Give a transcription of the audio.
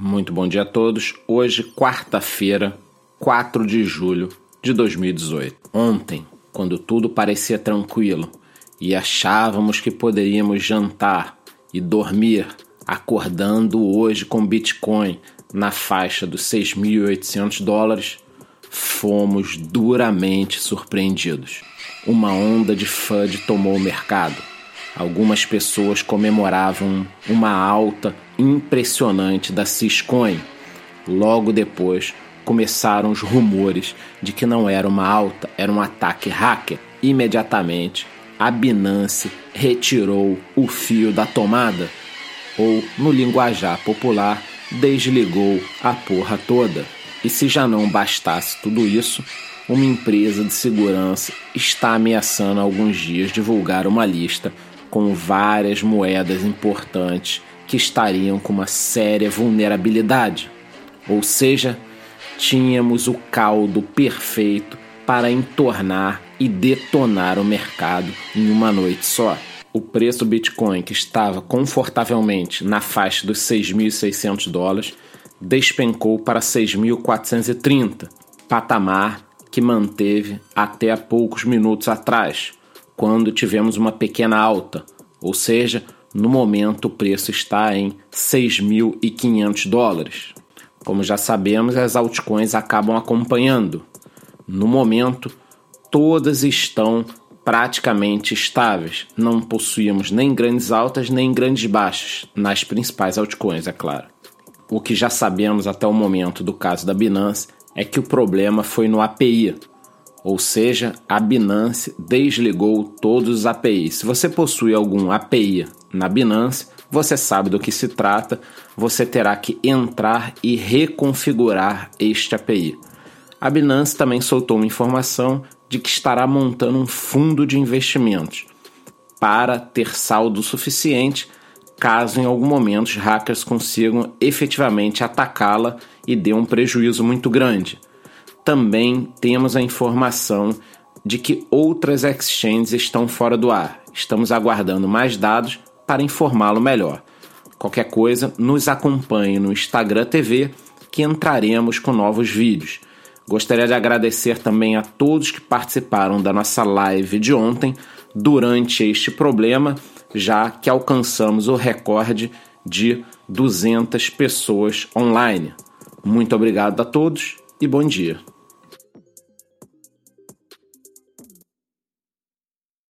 Muito bom dia a todos. Hoje, quarta-feira, 4 de julho de 2018. Ontem, quando tudo parecia tranquilo e achávamos que poderíamos jantar e dormir, acordando hoje com Bitcoin na faixa dos 6.800 dólares, fomos duramente surpreendidos. Uma onda de FUD tomou o mercado. Algumas pessoas comemoravam uma alta impressionante da Ciscoin. Logo depois, começaram os rumores de que não era uma alta, era um ataque hacker. Imediatamente, a Binance retirou o fio da tomada, ou, no linguajar popular, desligou a porra toda. E se já não bastasse tudo isso, uma empresa de segurança está ameaçando há alguns dias divulgar uma lista com várias moedas importantes que estariam com uma séria vulnerabilidade. Ou seja, tínhamos o caldo perfeito para entornar e detonar o mercado em uma noite só. O preço do Bitcoin, que estava confortavelmente na faixa dos 6.600 dólares, despencou para 6.430, patamar que manteve até há poucos minutos atrás, quando tivemos uma pequena alta, ou seja, no momento, o preço está em 6.500 dólares. Como já sabemos, as altcoins acabam acompanhando. No momento, todas estão praticamente estáveis. Não possuímos nem grandes altas nem grandes baixas nas principais altcoins, é claro. O que já sabemos até o momento do caso da Binance é que o problema foi no API, ou seja, a Binance desligou todos os APIs. Se você possui algum API na Binance, você sabe do que se trata, você terá que entrar e reconfigurar este API. A Binance também soltou uma informação de que estará montando um fundo de investimentos para ter saldo suficiente caso em algum momento os hackers consigam efetivamente atacá-la e dê um prejuízo muito grande também temos a informação de que outras exchanges estão fora do ar. Estamos aguardando mais dados para informá-lo melhor. Qualquer coisa, nos acompanhe no Instagram TV que entraremos com novos vídeos. Gostaria de agradecer também a todos que participaram da nossa live de ontem durante este problema, já que alcançamos o recorde de 200 pessoas online. Muito obrigado a todos e bom dia.